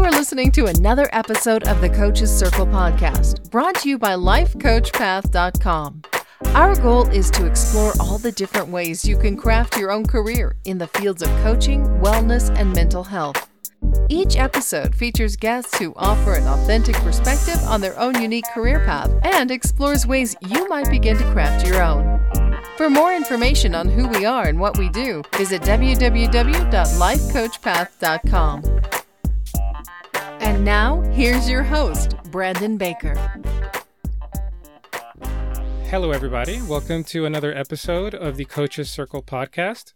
You are listening to another episode of the Coach's Circle podcast, brought to you by LifeCoachPath.com. Our goal is to explore all the different ways you can craft your own career in the fields of coaching, wellness, and mental health. Each episode features guests who offer an authentic perspective on their own unique career path and explores ways you might begin to craft your own. For more information on who we are and what we do, visit www.lifecoachpath.com. And now, here's your host, Brandon Baker. Hello, everybody. Welcome to another episode of the Coaches Circle podcast.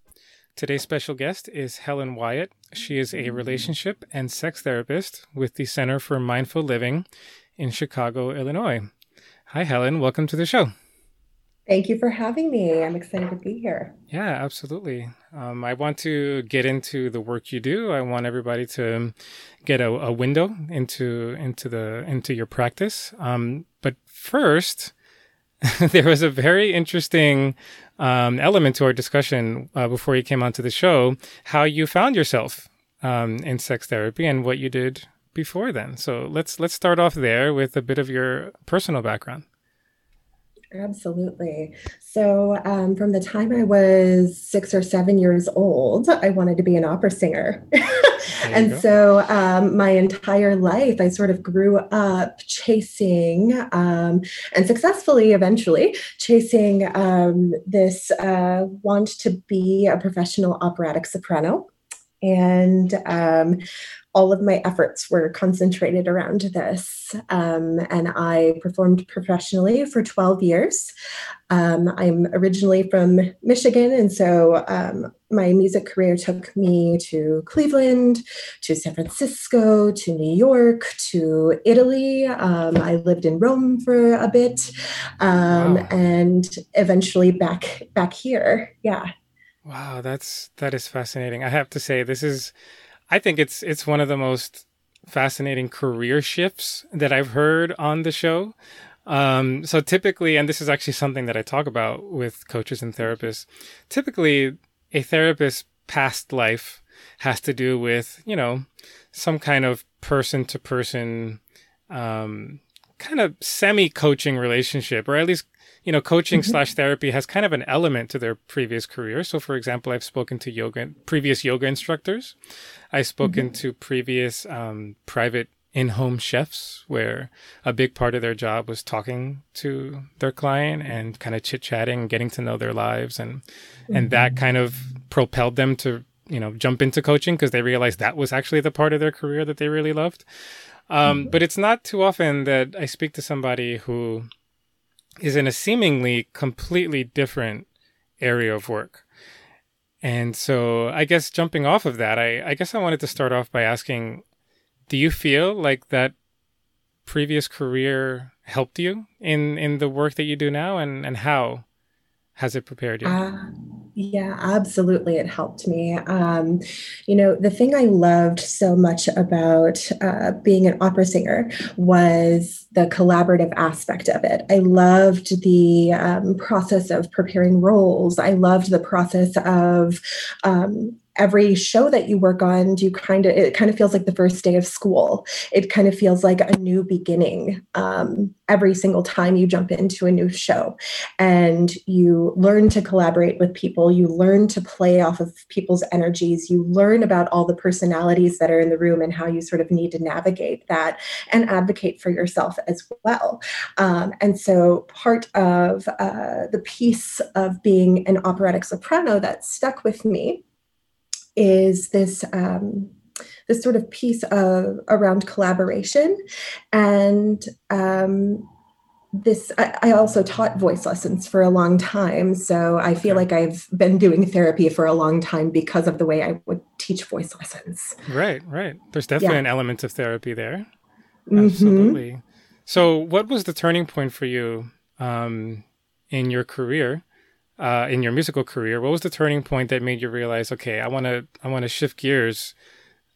Today's special guest is Helen Wyatt. She is a relationship and sex therapist with the Center for Mindful Living in Chicago, Illinois. Hi, Helen. Welcome to the show. Thank you for having me. I'm excited to be here. Yeah, absolutely. Um, I want to get into the work you do. I want everybody to get a, a window into into the into your practice. Um, but first, there was a very interesting um, element to our discussion uh, before you came onto the show. How you found yourself um, in sex therapy and what you did before then. So let's let's start off there with a bit of your personal background. Absolutely. So, um, from the time I was six or seven years old, I wanted to be an opera singer. and go. so, um, my entire life, I sort of grew up chasing um, and successfully, eventually, chasing um, this uh, want to be a professional operatic soprano. And um, all of my efforts were concentrated around this. Um, and I performed professionally for 12 years. Um, I'm originally from Michigan, and so um, my music career took me to Cleveland, to San Francisco, to New York, to Italy. Um, I lived in Rome for a bit, um, wow. and eventually back back here. Yeah. Wow, that's that is fascinating. I have to say, this is I think it's it's one of the most fascinating career shifts that I've heard on the show. Um, so typically, and this is actually something that I talk about with coaches and therapists. Typically, a therapist's past life has to do with you know some kind of person to person kind of semi coaching relationship, or at least you know, coaching mm-hmm. slash therapy has kind of an element to their previous career. So, for example, I've spoken to yoga, previous yoga instructors. I've spoken mm-hmm. to previous um, private in-home chefs where a big part of their job was talking to their client and kind of chit-chatting getting to know their lives and mm-hmm. and that kind of propelled them to you know jump into coaching because they realized that was actually the part of their career that they really loved um, mm-hmm. but it's not too often that i speak to somebody who is in a seemingly completely different area of work. And so I guess jumping off of that, I, I guess I wanted to start off by asking do you feel like that previous career helped you in, in the work that you do now and, and how has it prepared you? Uh, yeah, absolutely. It helped me. Um, you know, the thing I loved so much about uh, being an opera singer was the collaborative aspect of it. I loved the um, process of preparing roles. I loved the process of um, every show that you work on you kind of it kind of feels like the first day of school. It kind of feels like a new beginning um, every single time you jump into a new show. And you learn to collaborate with people you learn to play off of people's energies you learn about all the personalities that are in the room and how you sort of need to navigate that and advocate for yourself as well. Um, and so part of uh, the piece of being an operatic soprano that stuck with me is this um, this sort of piece of around collaboration. And um, this I, I, also taught voice lessons for a long time. So i feel like i've been doing therapy for a long time because of the way i would teach voice lessons. Right right. There's definitely yeah. an element of therapy there. Mm-hmm. absolutely. Mm-hmm. so what was the turning point for you um, in your career uh, in your musical career, what was the turning point that made you realize, okay, I want to, I want to shift gears?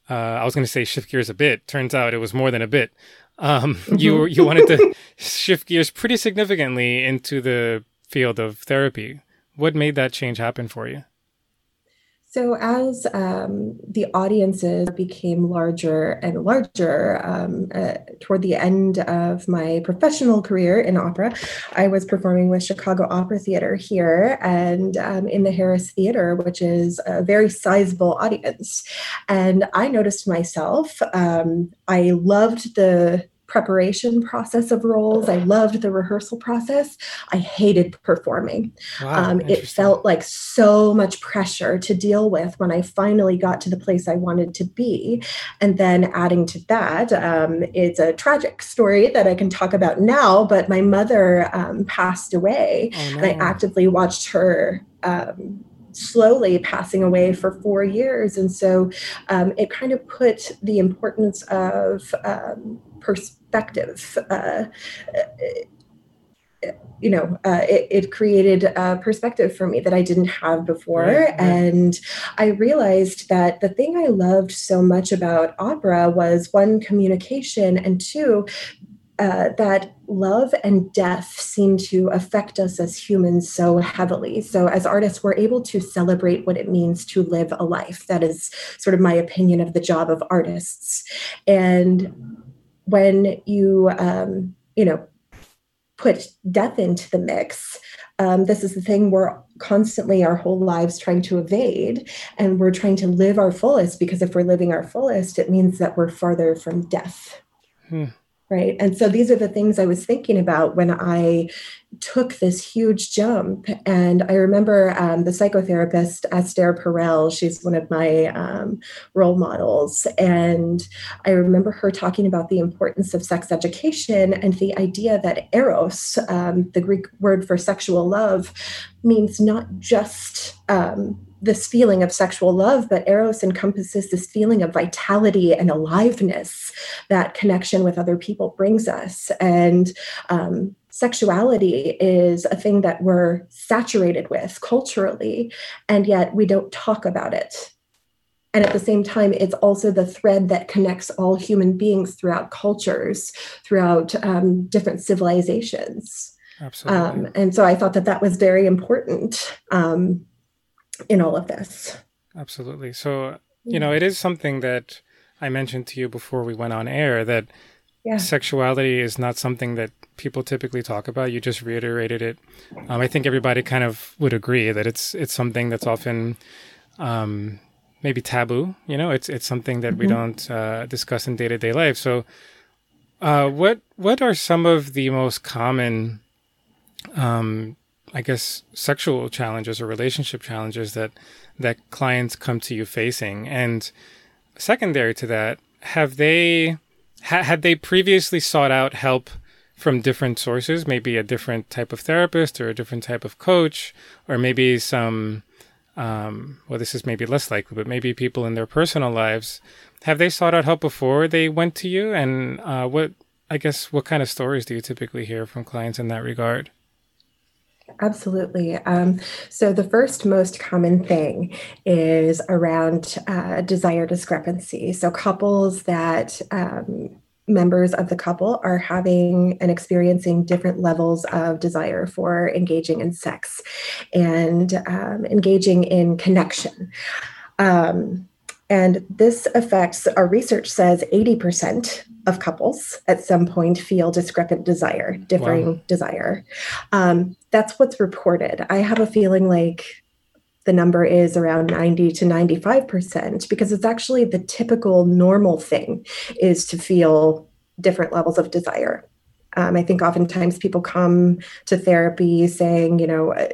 Uh, I was going to say shift gears a bit. Turns out it was more than a bit. Um, you you wanted to shift gears pretty significantly into the field of therapy. What made that change happen for you? So, as um, the audiences became larger and larger um, uh, toward the end of my professional career in opera, I was performing with Chicago Opera Theater here and um, in the Harris Theater, which is a very sizable audience. And I noticed myself, um, I loved the preparation process of roles. I loved the rehearsal process. I hated performing. Wow, um, it felt like so much pressure to deal with when I finally got to the place I wanted to be. And then adding to that, um, it's a tragic story that I can talk about now, but my mother um, passed away, oh, no. and I actively watched her um, slowly passing away for four years. And so um, it kind of put the importance of um, perspective. Uh, you know, uh, it, it, created a perspective for me that I didn't have before. Right. And I realized that the thing I loved so much about opera was one, communication, and two, uh, that love and death seem to affect us as humans so heavily. So, as artists, we're able to celebrate what it means to live a life. That is sort of my opinion of the job of artists. And when you um, you know put death into the mix um, this is the thing we're constantly our whole lives trying to evade and we're trying to live our fullest because if we're living our fullest it means that we're farther from death. Hmm right. And so these are the things i was thinking about when i took this huge jump. And i remember um, the psychotherapist esther perel she's one of my um, role models. And i remember her talking about the importance of sex education and the idea that eros um, the greek word for sexual love means not just um, this feeling of sexual love, but Eros encompasses this feeling of vitality and aliveness that connection with other people brings us. And um, sexuality is a thing that we're saturated with culturally, and yet we don't talk about it. And at the same time, it's also the thread that connects all human beings throughout cultures, throughout um, different civilizations. Absolutely. Um, and so I thought that that was very important. Um, in all of this. Absolutely. So, you know, it is something that I mentioned to you before we went on air that yeah. sexuality is not something that people typically talk about. You just reiterated it. Um, I think everybody kind of would agree that it's it's something that's often um, maybe taboo. You know, it's it's something that mm-hmm. we don't uh, discuss in day to day life. So, uh, what what are some of the most common um, I guess sexual challenges or relationship challenges that that clients come to you facing. And secondary to that have they ha- had they previously sought out help from different sources maybe a different type of therapist or a different type of coach or maybe some um, well this is maybe less likely but maybe people in their personal lives have they sought out help before they went to you? And uh, what i guess what kind of stories do you typically hear from clients in that regard Absolutely. Um, so, the first most common thing is around uh, desire discrepancy. So, couples that um, members of the couple are having and experiencing different levels of desire for engaging in sex and um, engaging in connection. Um, and this affects, our research says 80% of couples at some point feel discrepant desire, differing wow. desire. Um, that's what's reported. I have a feeling like the number is around 90 to 95% because it's actually the typical normal thing is to feel different levels of desire. Um, I think oftentimes people come to therapy saying, you know, uh,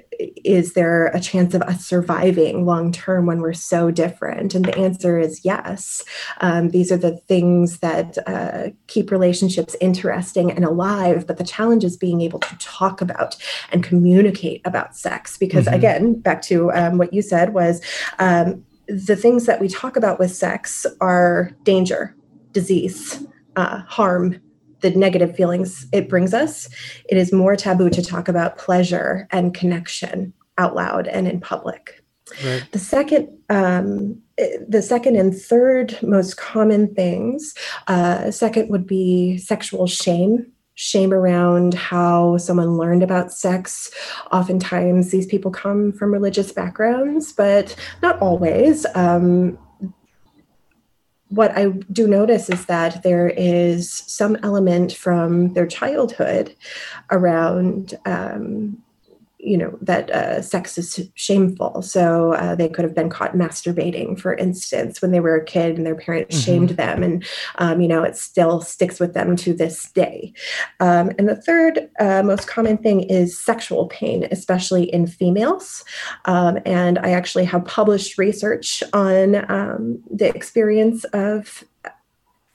is there a chance of us surviving long term when we're so different? And the answer is yes. Um, these are the things that uh, keep relationships interesting and alive. But the challenge is being able to talk about and communicate about sex. Because mm-hmm. again, back to um, what you said was um, the things that we talk about with sex are danger, disease, uh, harm, the negative feelings it brings us, it is more taboo to talk about pleasure and connection out loud and in public. Right. The second, um, the second and third most common things. Uh, second would be sexual shame shame around how someone learned about sex. Oftentimes, these people come from religious backgrounds, but not always. Um, what I do notice is that there is some element from their childhood around um, you know that uh, sex is shameful. So uh, they could have been caught masturbating for instance when they were a kid and their parents mm-hmm. shamed them. And um, you know it still sticks with them to this day. Um, and the third uh, most common thing is sexual pain especially in females. Um, and i actually have published research on um, the experience of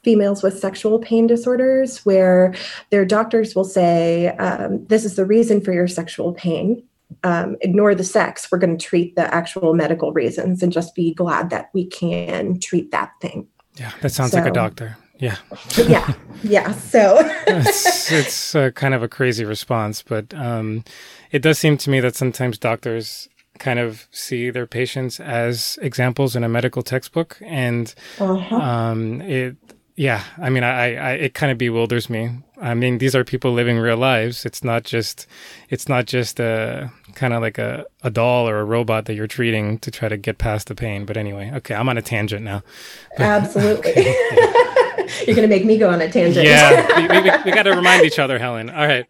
females with sexual pain disorders where their doctors will say um, this is the reason for your sexual pain. Um, ignore the sex. We're going to treat the actual medical reasons and just be glad that we can treat that thing. Yeah that sounds so, like a doctor. Yeah. Yeah yeah so. It's, it's uh, kind of a crazy response but um, it does seem to me that sometimes doctors kind of see their patients as examples in a medical textbook and uh-huh. um, it yeah, I mean, I, I it kind of bewilders me. I mean, these are people living real lives. It's not just, it's not just a kind of like a, a doll or a robot that you're treating to try to get past the pain. But anyway, okay, I'm on a tangent now. Absolutely. Okay, yeah. you're going to make me go on a tangent. Yeah, we, we, we got to remind each other, Helen. All right.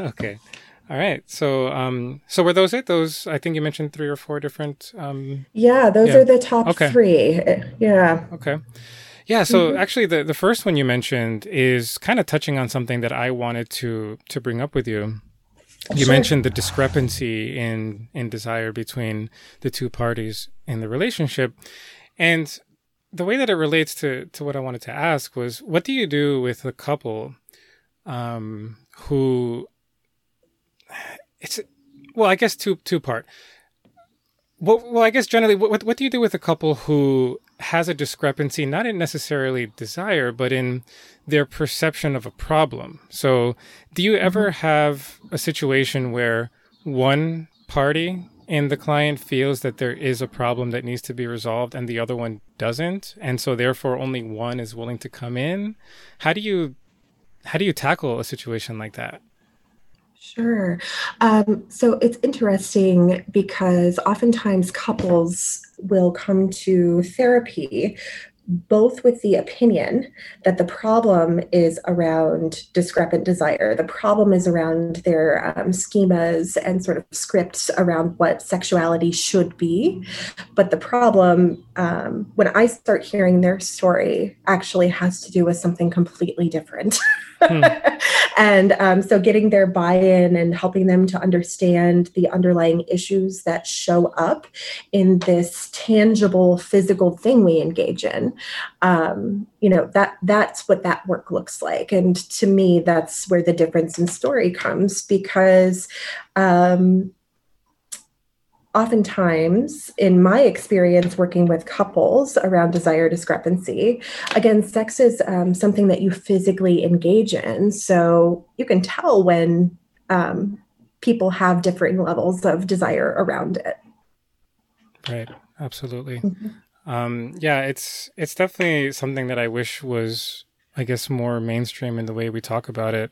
okay. All right. So, um, so were those it? Those I think you mentioned three or four different. Um, yeah, those yeah. are the top okay. three. Yeah. Okay. Yeah, so mm-hmm. actually the the first one you mentioned is kind of touching on something that I wanted to to bring up with you. You sure. mentioned the discrepancy in in desire between the two parties in the relationship. And the way that it relates to to what I wanted to ask was what do you do with a couple um who it's well, I guess two two part. Well, well, I guess generally, what what do you do with a couple who has a discrepancy, not in necessarily desire, but in their perception of a problem. So, do you ever mm-hmm. have a situation where one party and the client feels that there is a problem that needs to be resolved and the other one doesn't and so therefore only one is willing to come in how do you how do you tackle a situation like that Sure. Um, so it's interesting because oftentimes couples will come to therapy both with the opinion that the problem is around discrepant desire. The problem is around their um, schemas and sort of scripts around what sexuality should be. But the problem, um, when I start hearing their story, actually has to do with something completely different. Hmm. and um, so getting their buy in and helping them to understand the underlying issues that show up in this tangible physical thing we engage in um, you know that that's what that work looks like. And to me that's where the difference in story comes because um, oftentimes in my experience working with couples around desire discrepancy again sex is um, something that you physically engage in. So you can tell when um, people have differing levels of desire around it. Right. Absolutely. Mm-hmm. Um, yeah it's it's definitely something that i wish was i guess more mainstream in the way we talk about it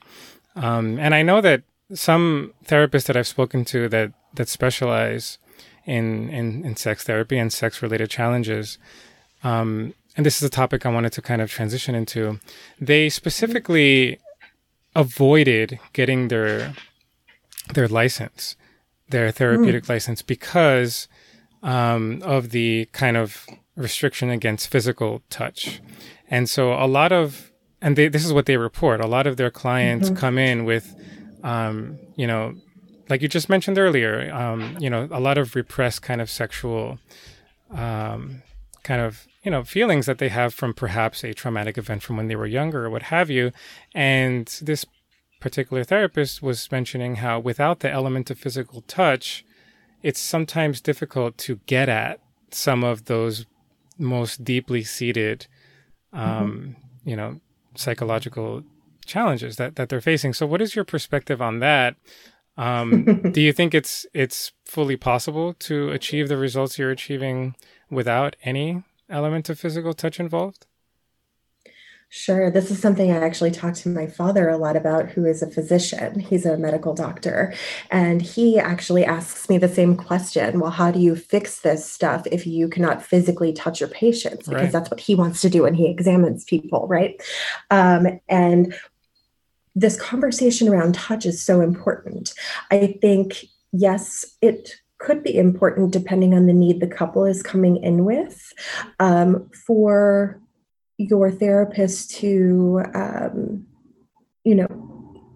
um, and i know that some therapists that i've spoken to that that specialize in, in, in sex therapy and sex related challenges. Um, and this is a topic I wanted to kind of transition into. They specifically avoided getting their their license, their therapeutic mm. license, because um, of the kind of restriction against physical touch. And so a lot of, and they, this is what they report, a lot of their clients mm-hmm. come in with, um, you know, like you just mentioned earlier, um, you know, a lot of repressed kind of sexual, um, kind of you know feelings that they have from perhaps a traumatic event from when they were younger or what have you, and this particular therapist was mentioning how without the element of physical touch, it's sometimes difficult to get at some of those most deeply seated, um, mm-hmm. you know, psychological challenges that, that they're facing. So, what is your perspective on that? Um, do you think it's it's fully possible to achieve the results you're achieving without any element of physical touch involved? Sure. This is something I actually talked to my father a lot about, who is a physician. He's a medical doctor. And he actually asks me the same question Well, how do you fix this stuff if you cannot physically touch your patients? Because right. that's what he wants to do when he examines people, right? Um, and this conversation around touch is so important. I think, yes, it could be important depending on the need the couple is coming in with um, for your therapist to um, you know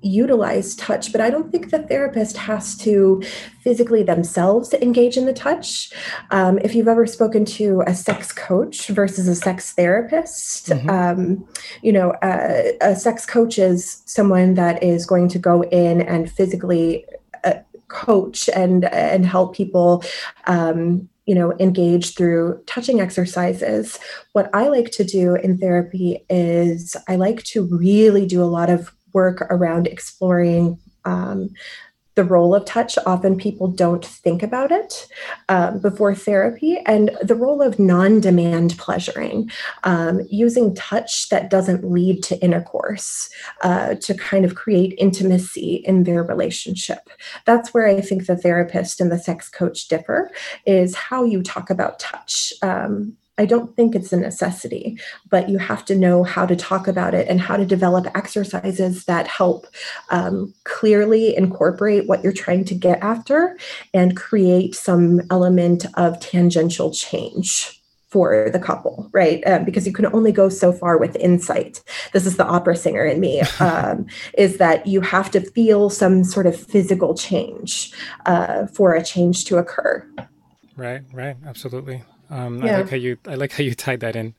utilize touch but i don't think the therapist has to physically themselves engage in the touch um, if you've ever spoken to a sex coach versus a sex therapist mm-hmm. um, you know uh, a sex coach is someone that is going to go in and physically uh, coach and and help people um, you know engage through touching exercises. What i like to do in therapy is i like to really do a lot of work around exploring um, the role of touch. Often people don't think about it um, before therapy, and the role of non demand pleasuring, um, using touch that doesn't lead to intercourse uh, to kind of create intimacy in their relationship. That's where I think the therapist and the sex coach differ, is how you talk about touch. Um, I don't think it's a necessity, but you have to know how to talk about it and how to develop exercises that help um, clearly incorporate what you're trying to get after and create some element of tangential change for the couple, right? Um, because you can only go so far with insight. This is the opera singer in me, um, is that you have to feel some sort of physical change uh, for a change to occur. Right, right, absolutely. Um, yeah. I like how you I like how you tied that in.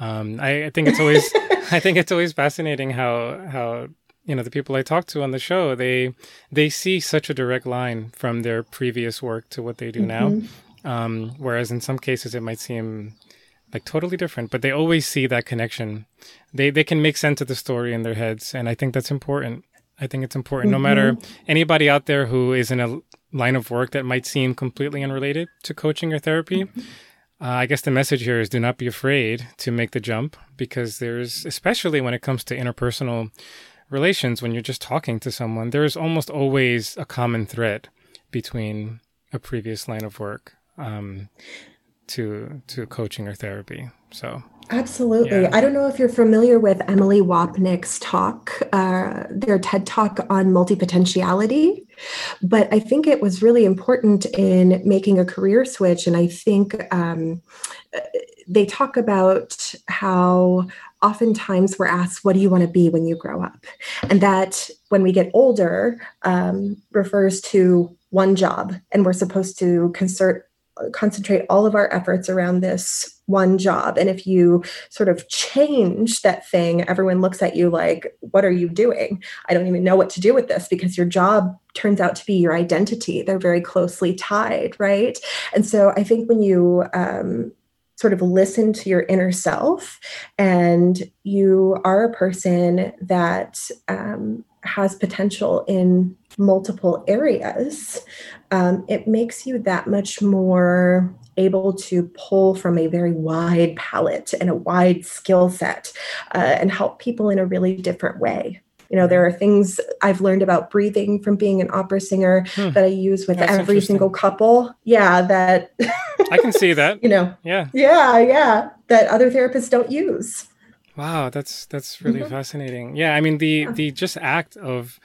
Um, I, I think it's always I think it's always fascinating how how you know the people I talk to on the show they they see such a direct line from their previous work to what they do mm-hmm. now. Um, whereas in some cases it might seem like totally different, but they always see that connection. They they can make sense of the story in their heads, and I think that's important. I think it's important. Mm-hmm. No matter anybody out there who is in a line of work that might seem completely unrelated to coaching or therapy. Mm-hmm uh, I guess the message here is do not be afraid to make the jump because there's, especially when it comes to interpersonal relations, when you're just talking to someone, there's almost always a common thread between a previous line of work um, to to coaching or therapy. So Absolutely. Yeah. I don't know if you're familiar with Emily Wapnick's talk, uh, their TED talk on multipotentiality, but I think it was really important in making a career switch. And I think um, they talk about how oftentimes we're asked, What do you want to be when you grow up? And that when we get older um, refers to one job, and we're supposed to concert concentrate all of our efforts around this one job. And if you sort of change that thing, everyone looks at you like, what are you doing? I don't even know what to do with this because your job turns out to be your identity. They're very closely tied, right? And so I think when you, um, sort of listen to your inner self and you are a person that um, has potential in multiple areas, um, it makes you that much more able to pull from a very wide palette and a wide skill set uh, and help people in a really different way. You know, there are things I've learned about breathing from being an opera singer hmm. that I use with That's every single couple. Yeah, that I can see that. You know, yeah, yeah, yeah, that other therapists don't use. Wow, that's that's really mm-hmm. fascinating. Yeah, I mean the the just act of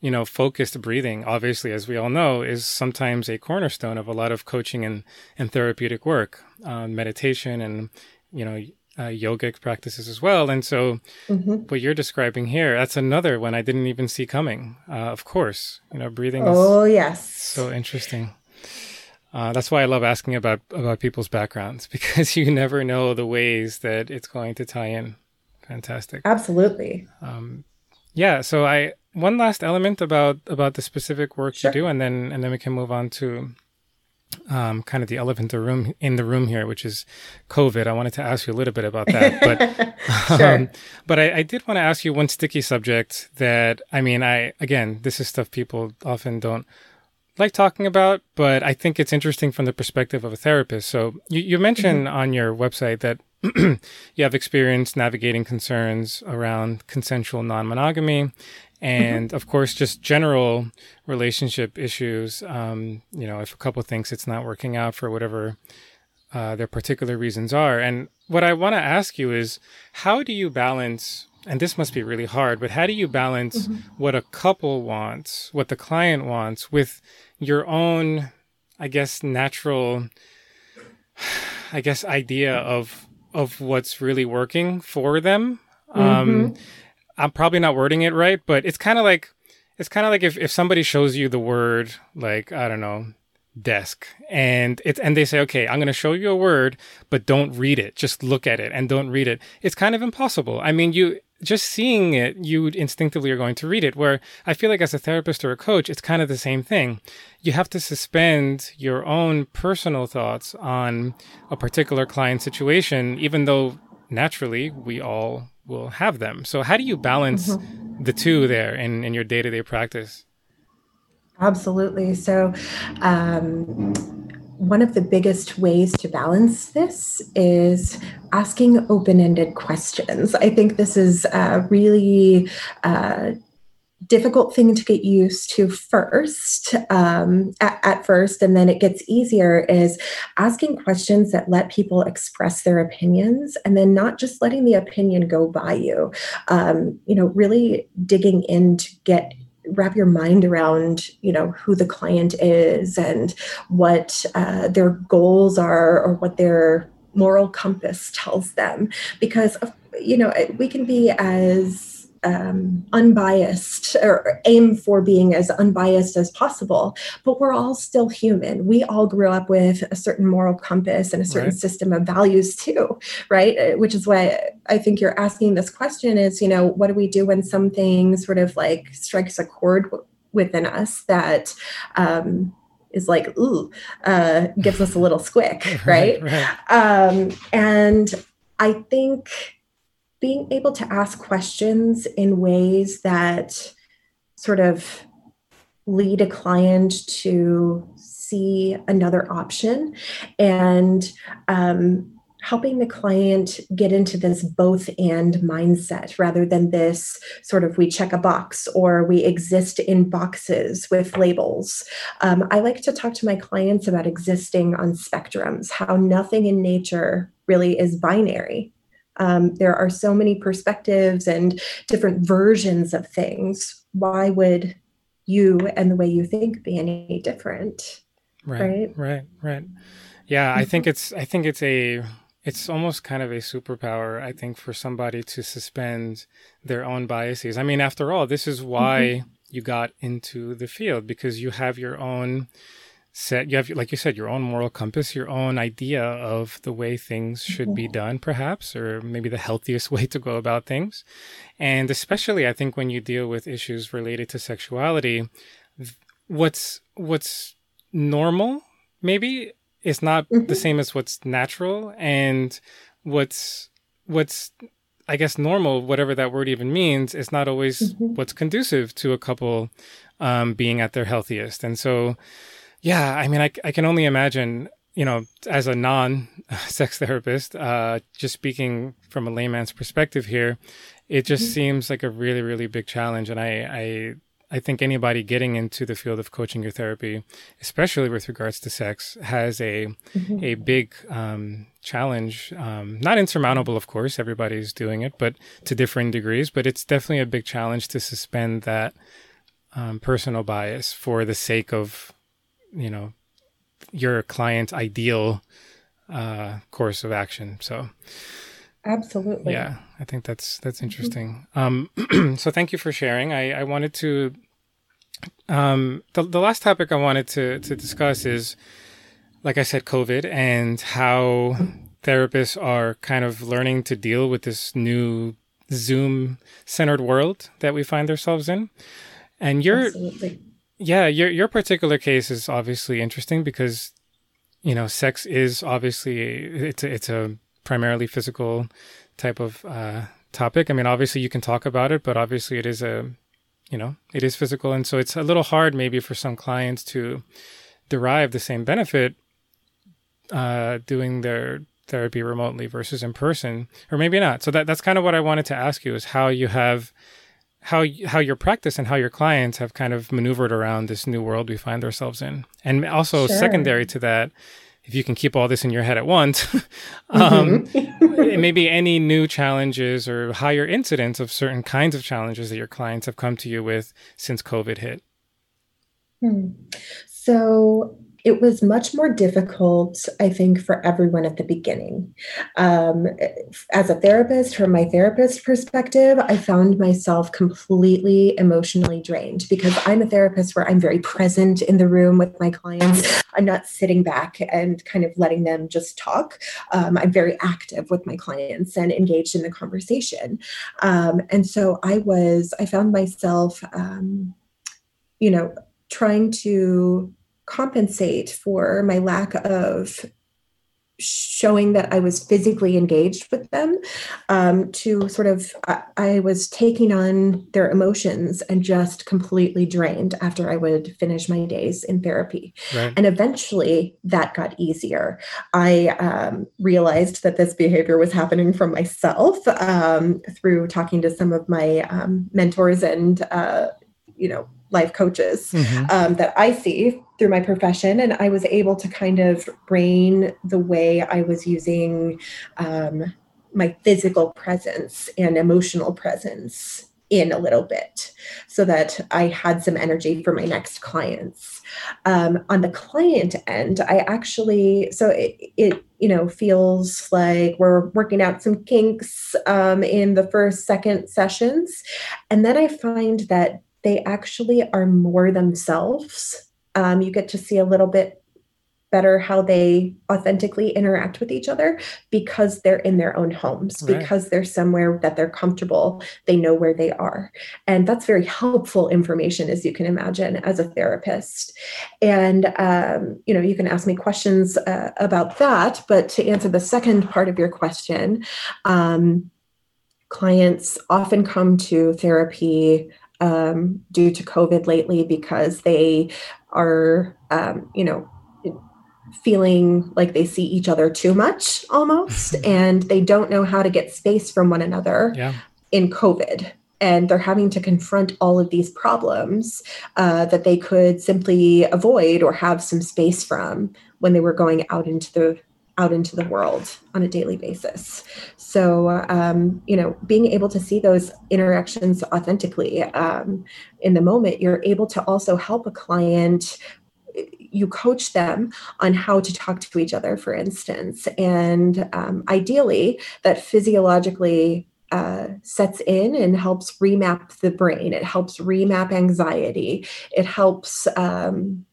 you know focused breathing, obviously, as we all know, is sometimes a cornerstone of a lot of coaching and and therapeutic work, uh, meditation, and you know uh, yogic practices as well. And so, mm-hmm. what you're describing here, that's another one I didn't even see coming. Uh, of course, you know, breathing. Oh yes, so interesting. Uh, that's why I love asking about about people's backgrounds because you never know the ways that it's going to tie in. Fantastic. Absolutely. Um, yeah. So I one last element about about the specific work sure. you do, and then and then we can move on to um, kind of the elephant in the room in the room here, which is COVID. I wanted to ask you a little bit about that, but sure. um, but I, I did want to ask you one sticky subject that I mean, I again, this is stuff people often don't like talking about, but I think it's interesting from the perspective of a therapist. So you, you mentioned mm-hmm. on your website that you have experience navigating concerns around consensual non-monogamy and mm-hmm. of course just general relationship issues um, you know if a couple thinks it's not working out for whatever uh, their particular reasons are and what i want to ask you is how do you balance and this must be really hard but how do you balance mm-hmm. what a couple wants what the client wants with your own i guess natural i guess idea of of what's really working for them. Um, mm-hmm. um I'm probably not wording it right, but it's kind of like it's kind of like if, if somebody shows you the word like I don't know desk and it's and they say okay i'm going to show you a word but don't read it. Just look at it and don't read it. It's kind of impossible. I mean you just seeing it you instinctively are going to read it where i feel like as a therapist or a coach it's kind of the same thing you have to suspend your own personal thoughts on a particular client situation even though naturally we all will have them. So how do you balance mm-hmm. the two there in, in your day to day practice? Absolutely. So, um, one of the biggest ways to balance this is asking open ended questions. I think this is a really uh, difficult thing to get used to first um, at, at, first and then it gets easier is asking questions that let people express their opinions and then not just letting the opinion go by you um, you know really digging in to get wrap your mind around you know who the client is and what uh, their goals are or what their moral compass tells them. Because you know we can be as um, unbiased or aim for being as unbiased as possible, but we're all still human. We all grew up with a certain moral compass and a certain right. system of values too, right? Uh, which is why I think you're asking this question is, you know, what do we do when something sort of like strikes a chord w- within us that, um, is like ooh uh, gives us a little squick right, right, right. Um, and i think being able to ask questions in ways that sort of lead a client to see another option and um, helping the client get into this both and mindset rather than this sort of we check a box or we exist in boxes with labels. Um, I like to talk to my clients about existing on spectrums, how nothing in nature really is binary um, there are so many perspectives and different versions of things. Why would you and the way you think be any different? Right, right, right, right. Yeah, I think mm-hmm. it's I think it's a it's almost kind of a superpower i think for somebody to suspend their own biases i mean after all this is why mm-hmm. you got into the field because you have your own set you have like you said your own moral compass your own idea of the way things should be done perhaps or maybe the healthiest way to go about things and especially i think when you deal with issues related to sexuality what's what's normal maybe is not mm-hmm. the same as what's natural and what's what's i guess normal whatever that word even means is not always mm-hmm. what's conducive to a couple um, being at their healthiest and so yeah, I mean, I, I can only imagine, you know, as a non sex therapist, uh, just speaking from a layman's perspective here, it just mm-hmm. seems like a really, really big challenge. And I, I, I think anybody getting into the field of coaching or therapy, especially with regards to sex, has a mm-hmm. a big um, challenge. Um, not insurmountable, of course. Everybody's doing it, but to different degrees. But it's definitely a big challenge to suspend that um, personal bias for the sake of you know your client's ideal uh, course of action. So absolutely, yeah, I think that's that's mm-hmm. interesting. Mm-hmm. Um, so thank you for sharing. I, I wanted to um, the the last topic I wanted to to discuss is like I said, COVID and how therapists are kind of learning to deal with this new Zoom centered world that we find ourselves in. And you're Absolutely yeah, your your particular case is obviously interesting because you know sex is obviously it's a, it's a primarily physical type of uh, topic. I mean, obviously you can talk about it, but obviously it is a you know it is physical, and so it's a little hard maybe for some clients to derive the same benefit uh, doing their therapy remotely versus in person, or maybe not. So that that's kind of what I wanted to ask you is how you have how how your practice and how your clients have kind of maneuvered around this new world we find ourselves in, and also sure. secondary to that, if you can keep all this in your head at once, um, mm-hmm. maybe any new challenges or higher incidence of certain kinds of challenges that your clients have come to you with since COVID hit. Hmm. So it was much more difficult, I think, for everyone at the beginning. Um, as a therapist, from my therapist perspective, I found myself completely emotionally drained because I'm a therapist where I'm very present in the room with my clients. I'm not sitting back and kind of letting them just talk. Um, I'm very active with my clients and engaged in the conversation. Um, and so I was, I found myself, um, you know, trying to compensate for my lack of showing that I was physically engaged with them um, to sort of, I, I, was taking on their emotions and just completely drained after I would finish my days in therapy. Right. And eventually that got easier. I um, realized that this behavior was happening from myself um, through talking to some of my um, mentors and, uh, you know, life coaches mm-hmm. um, that I see through my profession. And I was able to kind of rein the way I was using um, my physical presence and emotional presence in a little bit so that I had some energy for my next clients. Um, on the client end, I actually, so it, it, you know, feels like we're working out some kinks um, in the first, second sessions. And then I find that they actually are more themselves. Um, you get to see a little bit better how they authentically interact with each other because they're in their own homes, right. because they're somewhere that they're comfortable, they know where they are. And that's very helpful information, as you can imagine, as a therapist. And, um, you know, you can ask me questions uh, about that. But to answer the second part of your question, um, clients often come to therapy um, due to COVID lately because they are, um, you know, feeling like they see each other too much almost, and they don't know how to get space from one another yeah. in COVID. And they're having to confront all of these problems uh, that they could simply avoid or have some space from when they were going out into the out into the world on a daily basis. So, um, you know, being able to see those interactions authentically um, in the moment, you're able to also help a client. You coach them on how to talk to each other, for instance. And um, ideally, that physiologically uh, sets in and helps remap the brain. It helps remap anxiety. It helps um,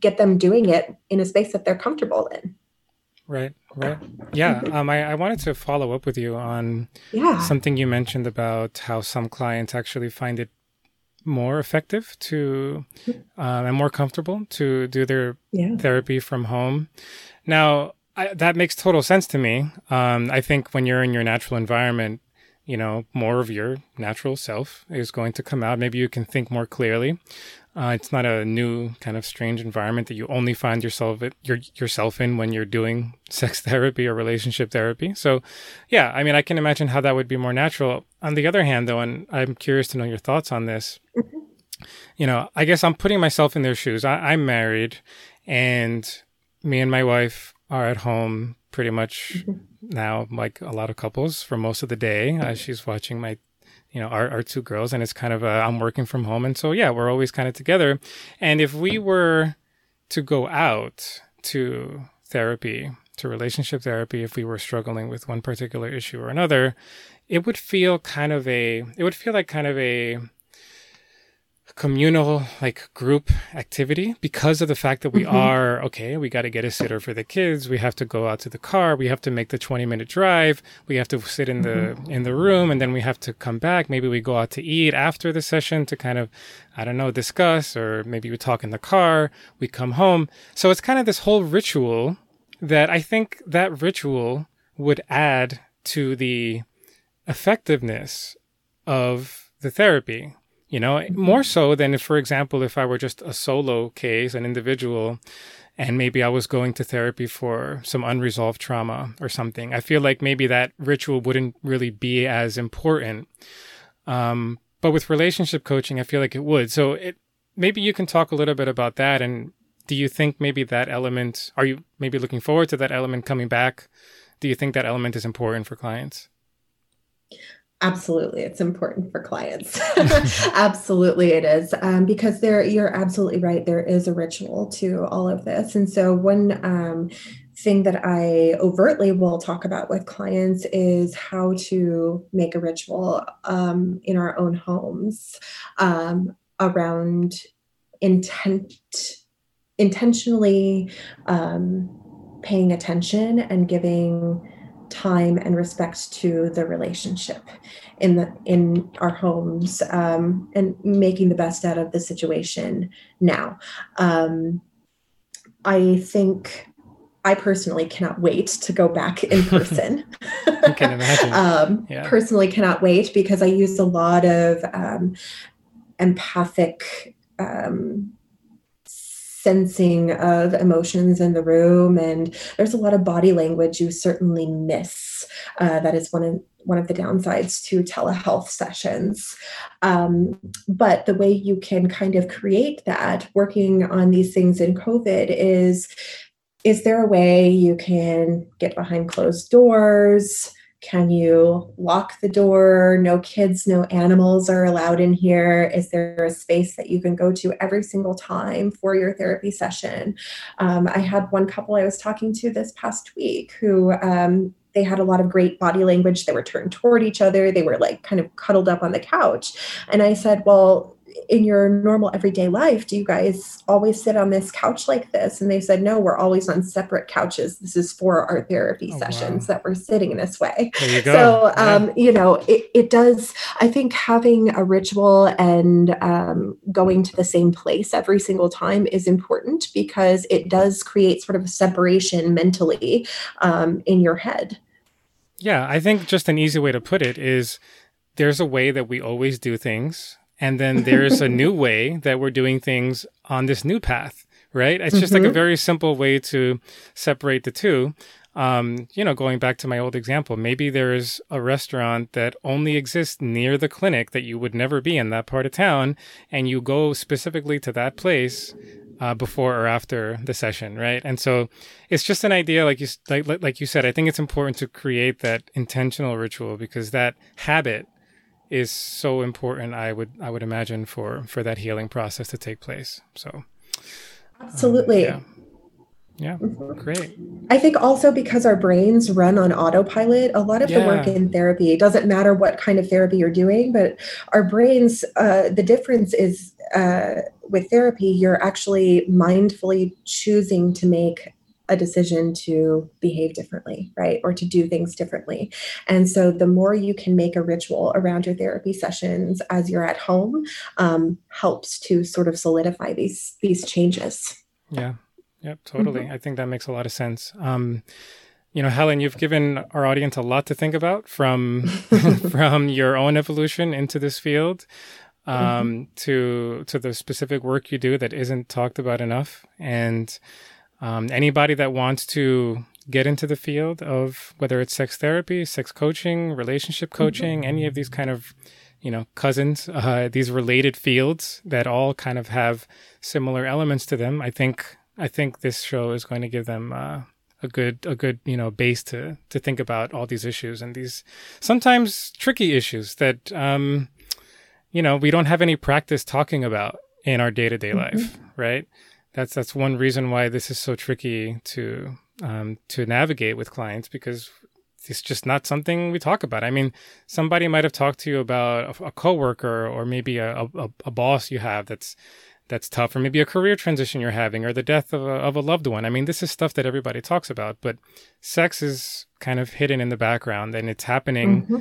get them doing it in a space that they're comfortable in. Right, right. Yeah. Um, I, I wanted to follow up with you on yeah. something you mentioned about how some clients actually find it more effective to um, and more comfortable to do their yeah. therapy from home. Now, I, that makes total sense to me. Um, I think when you're in your natural environment, you know, more of your natural self is going to come out. Maybe you can think more clearly. Uh, it's not a new kind of strange environment that you only find yourself your, yourself in when you're doing sex therapy or relationship therapy. So, yeah, I mean, I can imagine how that would be more natural. On the other hand, though, and I'm curious to know your thoughts on this. Mm-hmm. You know, I guess I'm putting myself in their shoes. I, I'm married, and me and my wife are at home pretty much mm-hmm. now, like a lot of couples, for most of the day. Uh, she's watching my you know our, our two girls and it's kind of i am working from home and so yeah we're always kind of together. And if we were to go out to therapy to relationship therapy if we were struggling with one particular issue or another it would feel kind of a it would feel like kind of a communal like group activity because of the fact that we mm-hmm. are okay we got to get a sitter for the kids we have to go out to the car we have to make the 20 minute drive we have to sit in mm-hmm. the in the room and then we have to come back maybe we go out to eat after the session to kind of i don't know discuss or maybe we talk in the car we come home so it's kind of this whole ritual that i think that ritual would add to the effectiveness of the therapy you know, more so than if, for example, if I were just a solo case, an individual, and maybe I was going to therapy for some unresolved trauma or something. I feel like maybe that ritual wouldn't really be as important. Um, but with relationship coaching, I feel like it would. So it maybe you can talk a little bit about that. And do you think maybe that element? Are you maybe looking forward to that element coming back? Do you think that element is important for clients? Absolutely, it's important for clients. absolutely, it is um, because there. You're absolutely right. There is a ritual to all of this, and so one um, thing that I overtly will talk about with clients is how to make a ritual um, in our own homes um, around intent, intentionally um, paying attention and giving time and respect to the relationship in the in our homes um, and making the best out of the situation now. Um, i think i personally cannot wait to go back in person. I can imagine. Um, yeah. personally cannot wait because i use a lot of um, empathic um, sensing of emotions in the room and there's a lot of body language you certainly miss uh, that is one of one of the downsides to telehealth sessions. Um, but the way you can kind of create that working on these things in covid is is there a way you can get behind closed doors can you lock the door? No kids, no animals are allowed in here. Is there a space that you can go to every single time for your therapy session? Um, I had one couple I was talking to this past week who um, they had a lot of great body language. They were turned toward each other. They were like kind of cuddled up on the couch. And I said, Well, in your normal everyday life, do you guys always sit on this couch like this? And they said, no, we're always on separate couches. This is for our therapy oh, sessions wow. that we're sitting in this way. You so, yeah. um, you know, it, it, does, I think having a ritual and um, going to the same place every single time is important because it does create sort of a separation mentally um, in your head. Yeah, I think just an easy way to put it is there's a way that we always do things and then there's a new way that we're doing things on this new path right it's just mm-hmm. like a mm-hmm. very simple way to separate the two um, you know going back to my old example maybe there's a restaurant that only exists near the clinic that you would never be in that part of town and you go specifically to that place uh, before or after the session, right? And so it's just an idea, like you like like you said. I think it's important to create that intentional ritual because that habit is so important i would i would imagine for for that healing process to take place so absolutely um, yeah, yeah. Mm-hmm. great i think also because our brains run on autopilot a lot of yeah. the work in therapy it doesn't matter what kind of therapy you're doing but our brains uh, the difference is uh, with therapy you're actually mindfully choosing to make a decision to behave differently, right? Or to do things differently. And so the more you can make a ritual around your therapy sessions as you're at home um, helps to sort of solidify these these changes. Yeah. Yep, totally. Mm-hmm. I think that makes a lot of sense. Um, you know, Helen, you've given our audience a lot to think about from from your own evolution into this field um, mm-hmm. to to the specific work you do that isn't talked about enough. And um, anybody that wants to get into the field of whether it's sex therapy, sex coaching, relationship coaching, mm-hmm. any of these kind of you know cousins, uh, these related fields that all kind of have similar elements to them. I think I think this show is going to give them uh, a good a good you know base to to think about all these issues and these sometimes tricky issues that um, you know we don't have any practice talking about in our day to day life, right? That's that's one reason why this is so tricky to um, to navigate with clients because it's just not something we talk about. I mean, somebody might have talked to you about a, a coworker or maybe a, a, a, boss you have that's that's tough, or maybe a career transition you're having, or the death of a, of a loved one. I mean, this is stuff that everybody talks about, but sex is kind of hidden in the background, and it's happening. Mm-hmm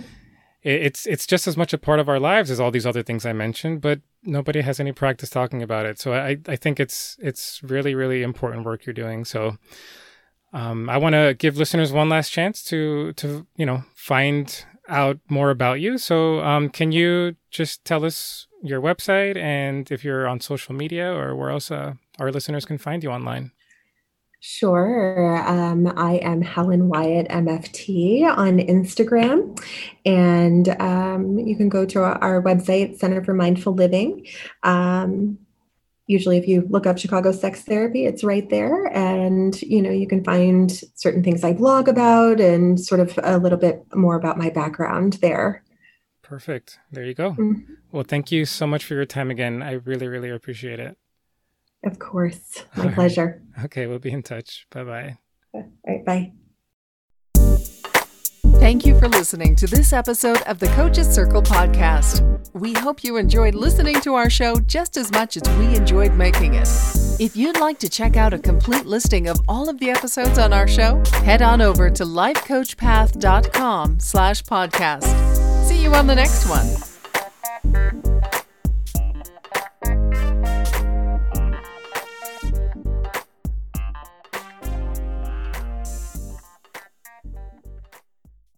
it's it's just as much a part of our lives as all these other things I mentioned, but nobody has any practice talking about it. So I I think it's it's really really important work you're doing. So um, I want to give listeners one last chance to to you know find out more about you. So um, can you just tell us your website and if you're on social media or where else uh, our listeners can find you online? Sure. Um, I am Helen Wyatt MFT on Instagram. And um, you can go to our, website, Center for Mindful Living. Um, usually if you look up chicago sex therapy it's right there and you know you can find certain things i blog about and sort of a little bit more about my background there perfect there you go mm-hmm. well thank you so much for your time again i really really appreciate it of course. My All pleasure. Right. Okay, we'll be in touch. Bye-bye. All right, bye. Thank you for listening to this episode of the Coaches Circle podcast. We hope you enjoyed listening to our show just as much as we enjoyed making it. If you'd like to check out a complete listing of all of the episodes on our show, head on over to lifecoachpath.com slash podcast. See you on the next one.